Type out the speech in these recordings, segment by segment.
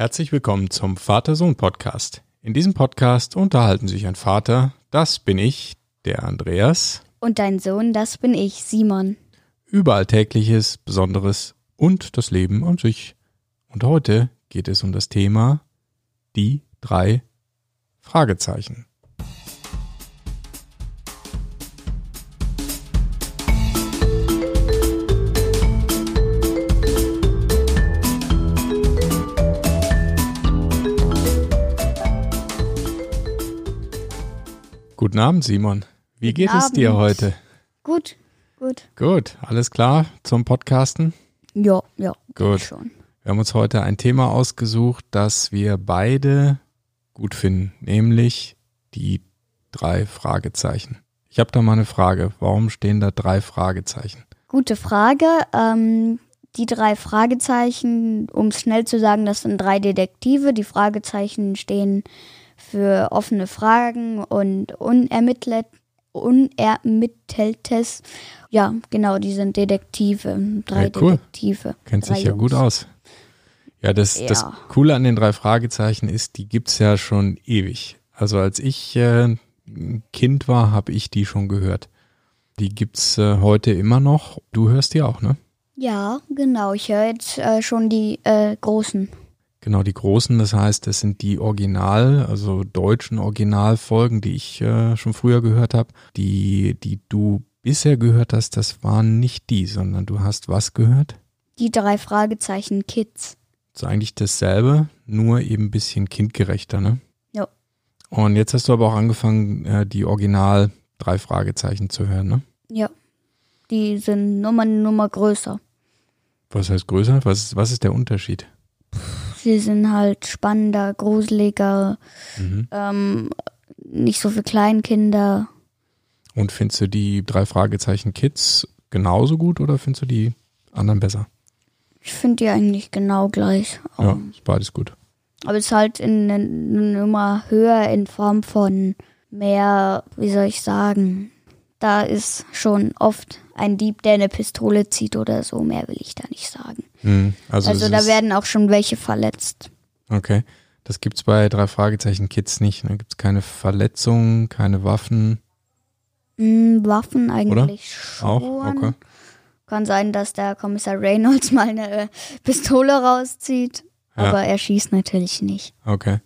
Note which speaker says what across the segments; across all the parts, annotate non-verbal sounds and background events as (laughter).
Speaker 1: Herzlich willkommen zum Vater-Sohn-Podcast. In diesem Podcast unterhalten sich ein Vater, das bin ich, der Andreas,
Speaker 2: Und dein Sohn, das bin ich, Simon.
Speaker 1: über Alltägliches, Besonderes und das Leben an sich. Und heute geht es um das Thema die drei Fragezeichen. Guten Abend, Simon. Wie
Speaker 2: Guten
Speaker 1: geht es dir
Speaker 2: Abend.
Speaker 1: heute?
Speaker 2: Gut, gut.
Speaker 1: Gut, alles klar zum Podcasten?
Speaker 2: Ja, ja.
Speaker 1: Gut.
Speaker 2: Schon.
Speaker 1: Wir haben uns heute ein Thema ausgesucht, das wir beide gut finden, nämlich die drei Fragezeichen. Ich habe da mal eine Frage. Warum stehen da drei Fragezeichen?
Speaker 2: Gute Frage. Ähm, die drei Fragezeichen, um es schnell zu sagen, das sind drei Detektive. Die Fragezeichen stehen für offene Fragen und unermittelt, unermitteltes. Ja, genau, die sind Detektive. Drei
Speaker 1: Ja, cool.
Speaker 2: Detektive.
Speaker 1: Kennt sich ja gut
Speaker 2: Jungs.
Speaker 1: aus. Ja, das, das
Speaker 2: Ja.
Speaker 1: Coole an den drei Fragezeichen ist, die gibt's ja schon ewig. Also als ich äh, ein Kind war, habe ich die schon gehört. Die gibt's äh, heute immer noch. Du hörst die auch, ne?
Speaker 2: Ja, genau. Ich höre jetzt äh, schon die äh, großen.
Speaker 1: Genau, die großen, das heißt, das sind die Original, also deutschen Originalfolgen, die ich äh, schon früher gehört habe. Die, die du bisher gehört hast, das waren nicht die, sondern du hast was gehört?
Speaker 2: Die drei Fragezeichen Kids.
Speaker 1: So eigentlich dasselbe, nur eben ein bisschen kindgerechter, ne?
Speaker 2: Ja.
Speaker 1: Und jetzt hast du aber auch angefangen, äh, die Original drei Fragezeichen zu hören, ne?
Speaker 2: Ja. Die sind Nummer Nummer größer.
Speaker 1: Was heißt größer? Was ist, was ist der Unterschied?
Speaker 2: Sie sind halt spannender, gruseliger,
Speaker 1: Mhm.
Speaker 2: ähm, nicht so für Kleinkinder.
Speaker 1: Und findest du die drei Fragezeichen Kids genauso gut oder findest du die anderen besser?
Speaker 2: Ich finde die eigentlich genau gleich.
Speaker 1: Ja,
Speaker 2: Ähm,
Speaker 1: ist beides gut.
Speaker 2: Aber es ist halt in eine Nummer höher in Form von mehr, wie soll ich sagen, da ist schon oft ein Dieb, der eine Pistole zieht oder so. Mehr will ich da nicht sagen.
Speaker 1: Mhm. Also,
Speaker 2: Also
Speaker 1: es
Speaker 2: da werden auch schon welche verletzt.
Speaker 1: Okay. Das gibt's bei drei Fragezeichen Kids nicht. Da gibt's keine Verletzungen, keine Waffen.
Speaker 2: Hm, Waffen eigentlich schon.
Speaker 1: Auch? Okay.
Speaker 2: Kann sein, dass der Kommissar Reynolds (laughs) mal eine Pistole rauszieht.
Speaker 1: Ja.
Speaker 2: Aber er schießt natürlich nicht.
Speaker 1: Okay.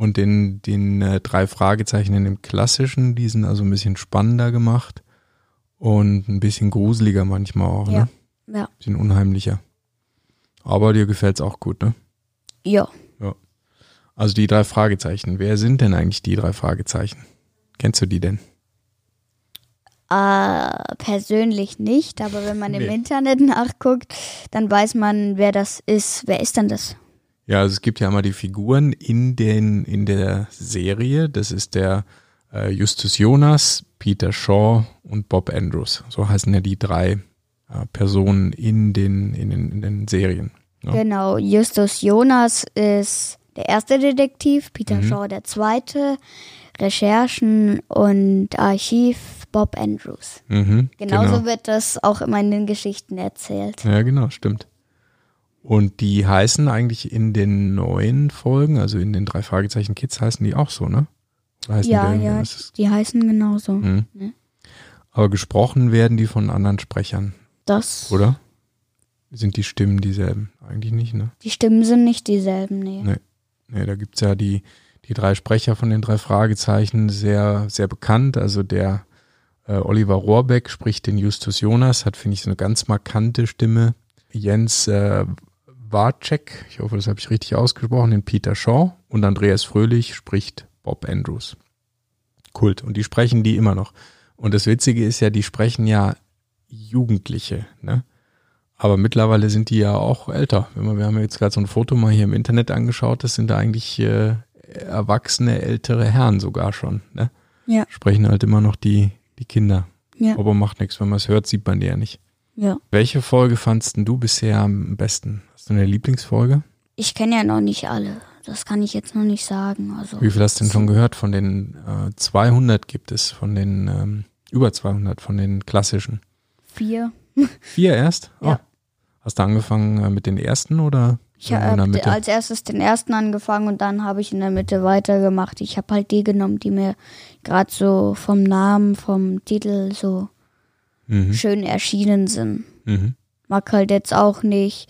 Speaker 1: Und den, den äh, drei Fragezeichen in dem klassischen, die sind also ein bisschen spannender gemacht und ein bisschen gruseliger manchmal auch,
Speaker 2: Ja.
Speaker 1: ne?
Speaker 2: Ja.
Speaker 1: Ein bisschen unheimlicher. Aber dir gefällt's auch gut, ne?
Speaker 2: Ja.
Speaker 1: Also die drei Fragezeichen. Wer sind denn eigentlich die drei Fragezeichen? Kennst du die denn?
Speaker 2: Äh, persönlich nicht, aber wenn man
Speaker 1: Nee.
Speaker 2: im Internet (laughs) nachguckt, dann weiß man, wer das ist. Wer ist denn das?
Speaker 1: Ja, also es gibt ja immer die Figuren in den in der Serie. Das ist der äh, Justus Jonas, Peter Shaw und Bob Andrews. So heißen ja die drei äh, Personen in den in den, in den Serien. Ja.
Speaker 2: Genau, Justus Jonas ist der erste Detektiv, Peter
Speaker 1: Mhm.
Speaker 2: Shaw der zweite, Recherchen und Archiv Bob Andrews.
Speaker 1: Mhm,
Speaker 2: Genauso
Speaker 1: genau.
Speaker 2: wird das auch immer in den Geschichten erzählt.
Speaker 1: Ja, genau, stimmt. Und die heißen eigentlich in den neuen Folgen, also in den drei Fragezeichen Kids, heißen die auch so, ne? Heißen
Speaker 2: Ja,
Speaker 1: die,
Speaker 2: ja,
Speaker 1: es-
Speaker 2: die heißen genauso.
Speaker 1: Mhm.
Speaker 2: Ne?
Speaker 1: Aber gesprochen werden die von anderen Sprechern,
Speaker 2: Das,
Speaker 1: oder? Sind die Stimmen dieselben? Eigentlich nicht, ne?
Speaker 2: die Stimmen sind nicht dieselben, nee.
Speaker 1: Nee. Nee, da gibt's ja die, die drei Sprecher von den drei Fragezeichen, sehr, sehr bekannt. Also der äh, Oliver Rohrbeck spricht den Justus Jonas, hat, finde ich, so eine ganz markante Stimme. Jens äh, Warcek, ich hoffe, das habe ich richtig ausgesprochen, den Peter Shaw. Und Andreas Fröhlich spricht Bob Andrews. Kult. Und die sprechen die immer noch. Und das Witzige ist ja, die sprechen ja Jugendliche, ne? Aber mittlerweile sind die ja auch älter. Wir haben jetzt gerade so ein Foto mal hier im Internet angeschaut, das sind da eigentlich äh, erwachsene, ältere Herren sogar schon. Ne?
Speaker 2: Ja.
Speaker 1: Sprechen halt immer noch die, die Kinder.
Speaker 2: Ja,
Speaker 1: Aber macht nichts, wenn man es hört, sieht man die ja nicht.
Speaker 2: Ja.
Speaker 1: Welche Folge fandst du bisher am besten? Hast du eine Lieblingsfolge?
Speaker 2: Ich kenne ja noch nicht alle. Das kann ich jetzt noch nicht sagen. Also,
Speaker 1: Wie viel hast du denn schon gehört? Von den äh, 200 gibt es, von den ähm, über 200, von den klassischen.
Speaker 2: Vier.
Speaker 1: Vier erst? (laughs)
Speaker 2: Ja.
Speaker 1: Oh. Hast du angefangen äh, mit den ersten oder
Speaker 2: Ich habe als erstes den ersten angefangen und dann habe ich in der Mitte weitergemacht. Ich habe halt die genommen, die mir gerade so vom Namen, vom Titel so
Speaker 1: Mhm.
Speaker 2: schön erschienen sind.
Speaker 1: Mhm.
Speaker 2: Mag halt jetzt auch nicht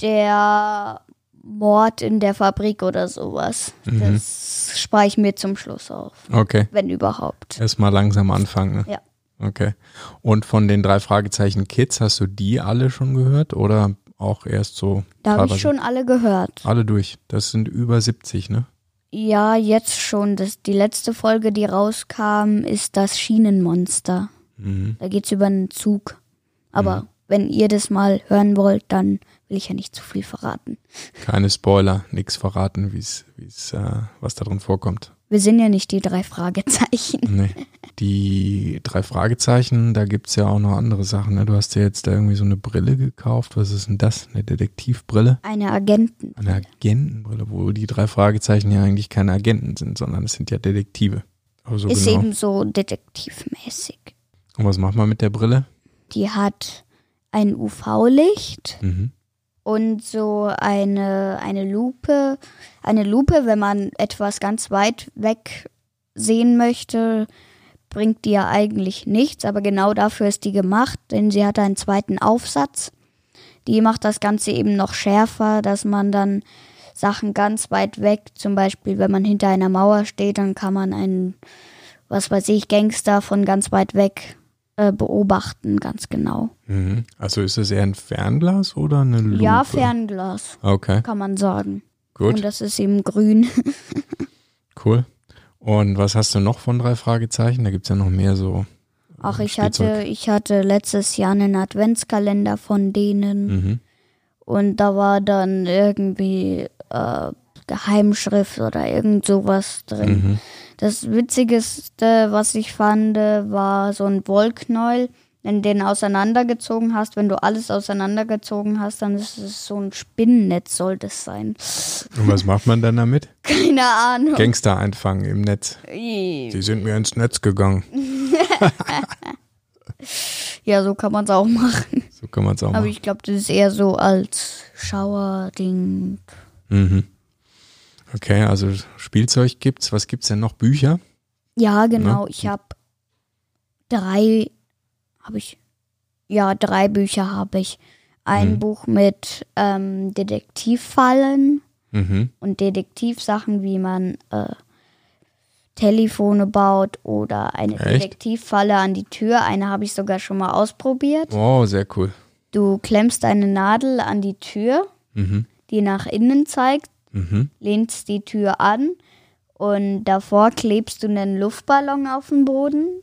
Speaker 2: der Mord in der Fabrik oder sowas.
Speaker 1: Mhm.
Speaker 2: Das spare ich mir zum Schluss auf,
Speaker 1: Okay.
Speaker 2: wenn überhaupt.
Speaker 1: Erstmal langsam anfangen. Ne?
Speaker 2: Ja.
Speaker 1: Okay. Und von den drei Fragezeichen Kids, hast du die alle schon gehört oder auch erst so?
Speaker 2: Da habe ich schon alle gehört.
Speaker 1: Alle durch. Das sind über 70, ne?
Speaker 2: Ja, jetzt schon. Das, die letzte Folge, die rauskam, ist das Schienenmonster.
Speaker 1: Mhm.
Speaker 2: Da geht's über einen Zug. Aber wenn ihr das mal hören wollt, dann will ich ja nicht zu viel verraten.
Speaker 1: Keine Spoiler, nichts verraten, wie's, wie's, äh, was da drin vorkommt.
Speaker 2: Wir sind ja nicht die drei Fragezeichen.
Speaker 1: Nee. Die drei Fragezeichen, da gibt's ja auch noch andere Sachen. Ne? Du hast dir jetzt da irgendwie so eine Brille gekauft. Was ist denn das? Eine Detektivbrille?
Speaker 2: Eine Agenten.
Speaker 1: Eine Agentenbrille, wo die drei Fragezeichen ja eigentlich keine Agenten sind, sondern es sind ja Detektive. Aber so
Speaker 2: ist
Speaker 1: genau.
Speaker 2: eben so detektivmäßig.
Speaker 1: Und was macht man mit der Brille?
Speaker 2: Die hat ein UV-Licht
Speaker 1: Mhm.
Speaker 2: und so eine, eine Lupe. Eine Lupe, wenn man etwas ganz weit weg sehen möchte, bringt die ja eigentlich nichts, aber genau dafür ist die gemacht, denn sie hat einen zweiten Aufsatz. Die macht das Ganze eben noch schärfer, dass man dann Sachen ganz weit weg, zum Beispiel wenn man hinter einer Mauer steht, dann kann man einen, was weiß ich, Gangster von ganz weit weg äh, beobachten, ganz genau.
Speaker 1: Mhm. Also ist es eher ein Fernglas oder eine Lupe?
Speaker 2: Ja, Fernglas,
Speaker 1: Okay,
Speaker 2: kann man sagen.
Speaker 1: gut,
Speaker 2: Und das ist eben grün. (laughs)
Speaker 1: cool. Und was hast du noch von drei Fragezeichen? Da gibt's ja noch mehr so.
Speaker 2: Ach, ich
Speaker 1: Spielzeug.
Speaker 2: hatte, ich hatte letztes Jahr einen Adventskalender von denen
Speaker 1: Mhm.
Speaker 2: und da war dann irgendwie äh, Geheimschrift oder irgend sowas drin.
Speaker 1: Mhm.
Speaker 2: Das Witzigste, was ich fand, war so ein Wollknäuel. Wenn du den auseinandergezogen hast, wenn du alles auseinandergezogen hast, dann ist es so ein Spinnennetz, sollte es sein.
Speaker 1: Und was macht man dann damit? (laughs)
Speaker 2: Keine Ahnung.
Speaker 1: Gangster einfangen im Netz. Die sind mir ins Netz gegangen. (laughs)
Speaker 2: Ja, so kann man es auch machen.
Speaker 1: So kann man es auch
Speaker 2: Aber
Speaker 1: machen.
Speaker 2: ich glaube, das ist eher so als Schauerding.
Speaker 1: Mhm. Okay, also Spielzeug gibt's. Was gibt's denn noch? Bücher?
Speaker 2: Ja, genau.
Speaker 1: Ja.
Speaker 2: Ich habe drei, habe ich, ja, drei Bücher habe ich. Ein
Speaker 1: Mhm.
Speaker 2: Buch mit ähm, Detektivfallen
Speaker 1: Mhm.
Speaker 2: und Detektivsachen, wie man äh, Telefone baut oder eine
Speaker 1: Echt?
Speaker 2: Detektivfalle an die Tür. Eine habe ich sogar schon mal ausprobiert.
Speaker 1: Oh, sehr cool.
Speaker 2: Du klemmst eine Nadel an die Tür,
Speaker 1: Mhm.
Speaker 2: die nach innen zeigt,
Speaker 1: Mhm.
Speaker 2: lehnst die Tür an und davor klebst du einen Luftballon auf den Boden.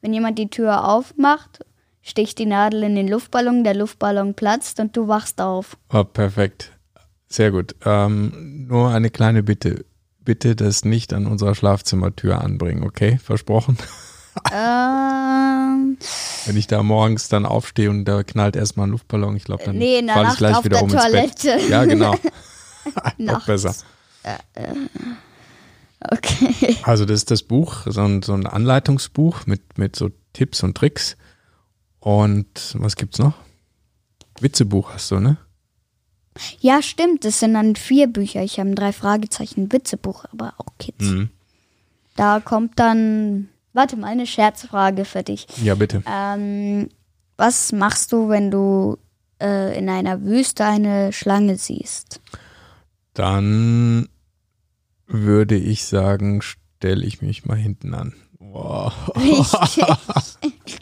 Speaker 2: Wenn jemand die Tür aufmacht, sticht die Nadel in den Luftballon, der Luftballon platzt und du wachst auf.
Speaker 1: Oh, perfekt. Sehr gut. Ähm, nur eine kleine Bitte. Bitte das nicht an unserer Schlafzimmertür anbringen, okay? Versprochen? (laughs)
Speaker 2: ähm,
Speaker 1: Wenn ich da morgens dann aufstehe und da knallt erstmal ein Luftballon, ich glaube, dann
Speaker 2: nee,
Speaker 1: falle ich gleich wieder
Speaker 2: der
Speaker 1: um ins
Speaker 2: Toilette.
Speaker 1: Bett. Ja, genau. (laughs) (laughs) Noch besser.
Speaker 2: Okay.
Speaker 1: Also das ist das Buch, so ein, so ein Anleitungsbuch mit, mit so Tipps und Tricks. Und was gibt's noch? Witzebuch hast du, ne?
Speaker 2: Ja, stimmt. Das sind dann vier Bücher. Ich habe ein drei Fragezeichen Witzebuch, aber auch Kids.
Speaker 1: Mhm.
Speaker 2: Da kommt dann. Warte mal, eine Scherzfrage für dich.
Speaker 1: Ja, bitte.
Speaker 2: Ähm, was machst du, wenn du äh, in einer Wüste eine Schlange siehst?
Speaker 1: Dann würde ich sagen, stelle ich mich mal hinten an. Boah.
Speaker 2: Richtig.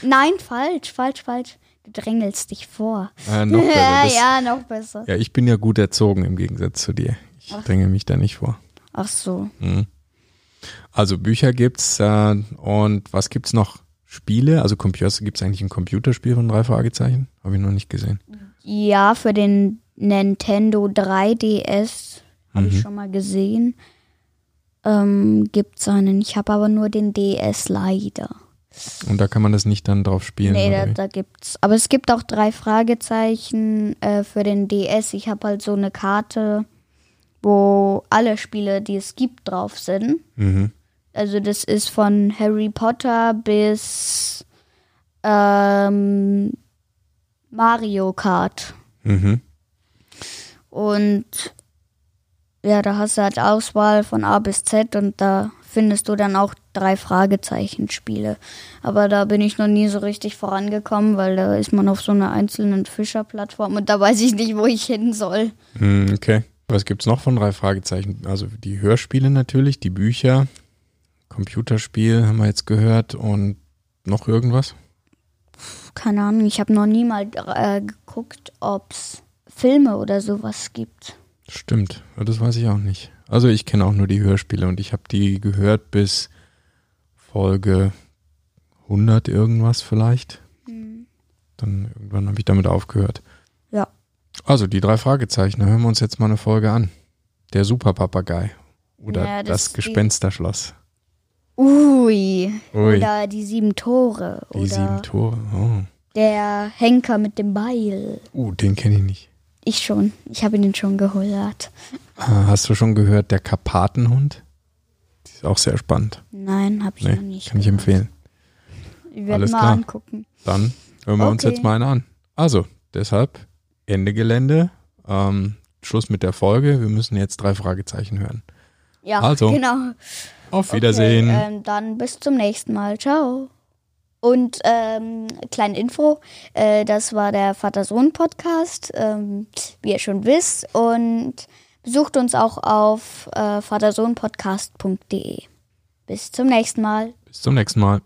Speaker 2: Nein, falsch, falsch, falsch. Du drängelst dich vor.
Speaker 1: Äh, noch besser. Das, ja.
Speaker 2: ja, noch besser. (laughs)
Speaker 1: ich bin ja gut erzogen im Gegensatz zu dir. Ich dränge mich da nicht vor.
Speaker 2: Ach so.
Speaker 1: Mhm. Also Bücher gibt's äh, und was gibt's noch? Spiele, also Computer, gibt's eigentlich ein Computerspiel von drei Fragezeichen? Habe ich noch nicht gesehen.
Speaker 2: Ja, für den Nintendo 3DS habe ich
Speaker 1: Mhm.
Speaker 2: schon mal gesehen. Ähm, gibt's einen. Ich habe aber nur den DS leider.
Speaker 1: Und da kann man das nicht dann drauf spielen.
Speaker 2: Nee, da, da gibt's. Aber es gibt auch drei Fragezeichen äh, für den DS. Ich habe halt so eine Karte, wo alle Spiele, die es gibt, drauf sind.
Speaker 1: Mhm.
Speaker 2: Also das ist von Harry Potter bis ähm, Mario Kart.
Speaker 1: Mhm.
Speaker 2: Und ja, da hast du halt Auswahl von A bis Z und da findest du dann auch drei Fragezeichen-Spiele. Aber da bin ich noch nie so richtig vorangekommen, weil da ist man auf so einer einzelnen Fischer-Plattform und da weiß ich nicht, wo ich hin soll.
Speaker 1: Hm, okay. Was gibt's noch von drei Fragezeichen? Also die Hörspiele natürlich, die Bücher, Computerspiel haben wir jetzt gehört und noch irgendwas?
Speaker 2: Keine Ahnung, ich habe noch nie mal äh, geguckt, ob's Filme oder sowas gibt.
Speaker 1: Stimmt, das weiß ich auch nicht. Also ich kenne auch nur die Hörspiele und ich habe die gehört bis Folge 100 irgendwas vielleicht.
Speaker 2: Hm.
Speaker 1: Dann irgendwann habe ich damit aufgehört.
Speaker 2: Ja.
Speaker 1: Also die drei Fragezeichen, hören wir uns jetzt mal eine Folge an. Der Superpapagei oder
Speaker 2: Ja,
Speaker 1: das,
Speaker 2: das-
Speaker 1: Gespensterschloss.
Speaker 2: Ui.
Speaker 1: Ui.
Speaker 2: Oder die sieben Tore.
Speaker 1: Die sieben Tore. Oh.
Speaker 2: der Henker mit dem Beil.
Speaker 1: Uh, den kenne ich nicht.
Speaker 2: Ich schon. Ich habe ihn schon gehört.
Speaker 1: Ah, Hast du schon gehört, der Karpatenhund? Die ist auch sehr spannend.
Speaker 2: Nein, habe ich noch
Speaker 1: Nee,
Speaker 2: nicht.
Speaker 1: kann ich
Speaker 2: gehört.
Speaker 1: empfehlen.
Speaker 2: Ich werde mal
Speaker 1: klar.
Speaker 2: angucken.
Speaker 1: Dann hören wir uns
Speaker 2: Okay.
Speaker 1: jetzt mal eine an. Also, deshalb Ende Gelände. Ähm, Schluss mit der Folge. Wir müssen jetzt drei Fragezeichen hören.
Speaker 2: Ja,
Speaker 1: Also,
Speaker 2: genau.
Speaker 1: Auf Wiedersehen.
Speaker 2: Okay, ähm, dann bis zum nächsten Mal. Ciao. Und ähm, kleine Info, äh, das war der Vater-Sohn-Podcast, ähm, wie ihr schon wisst. Und besucht uns auch auf äh, vatersohnpodcast.de. Bis zum nächsten Mal.
Speaker 1: Bis zum nächsten Mal.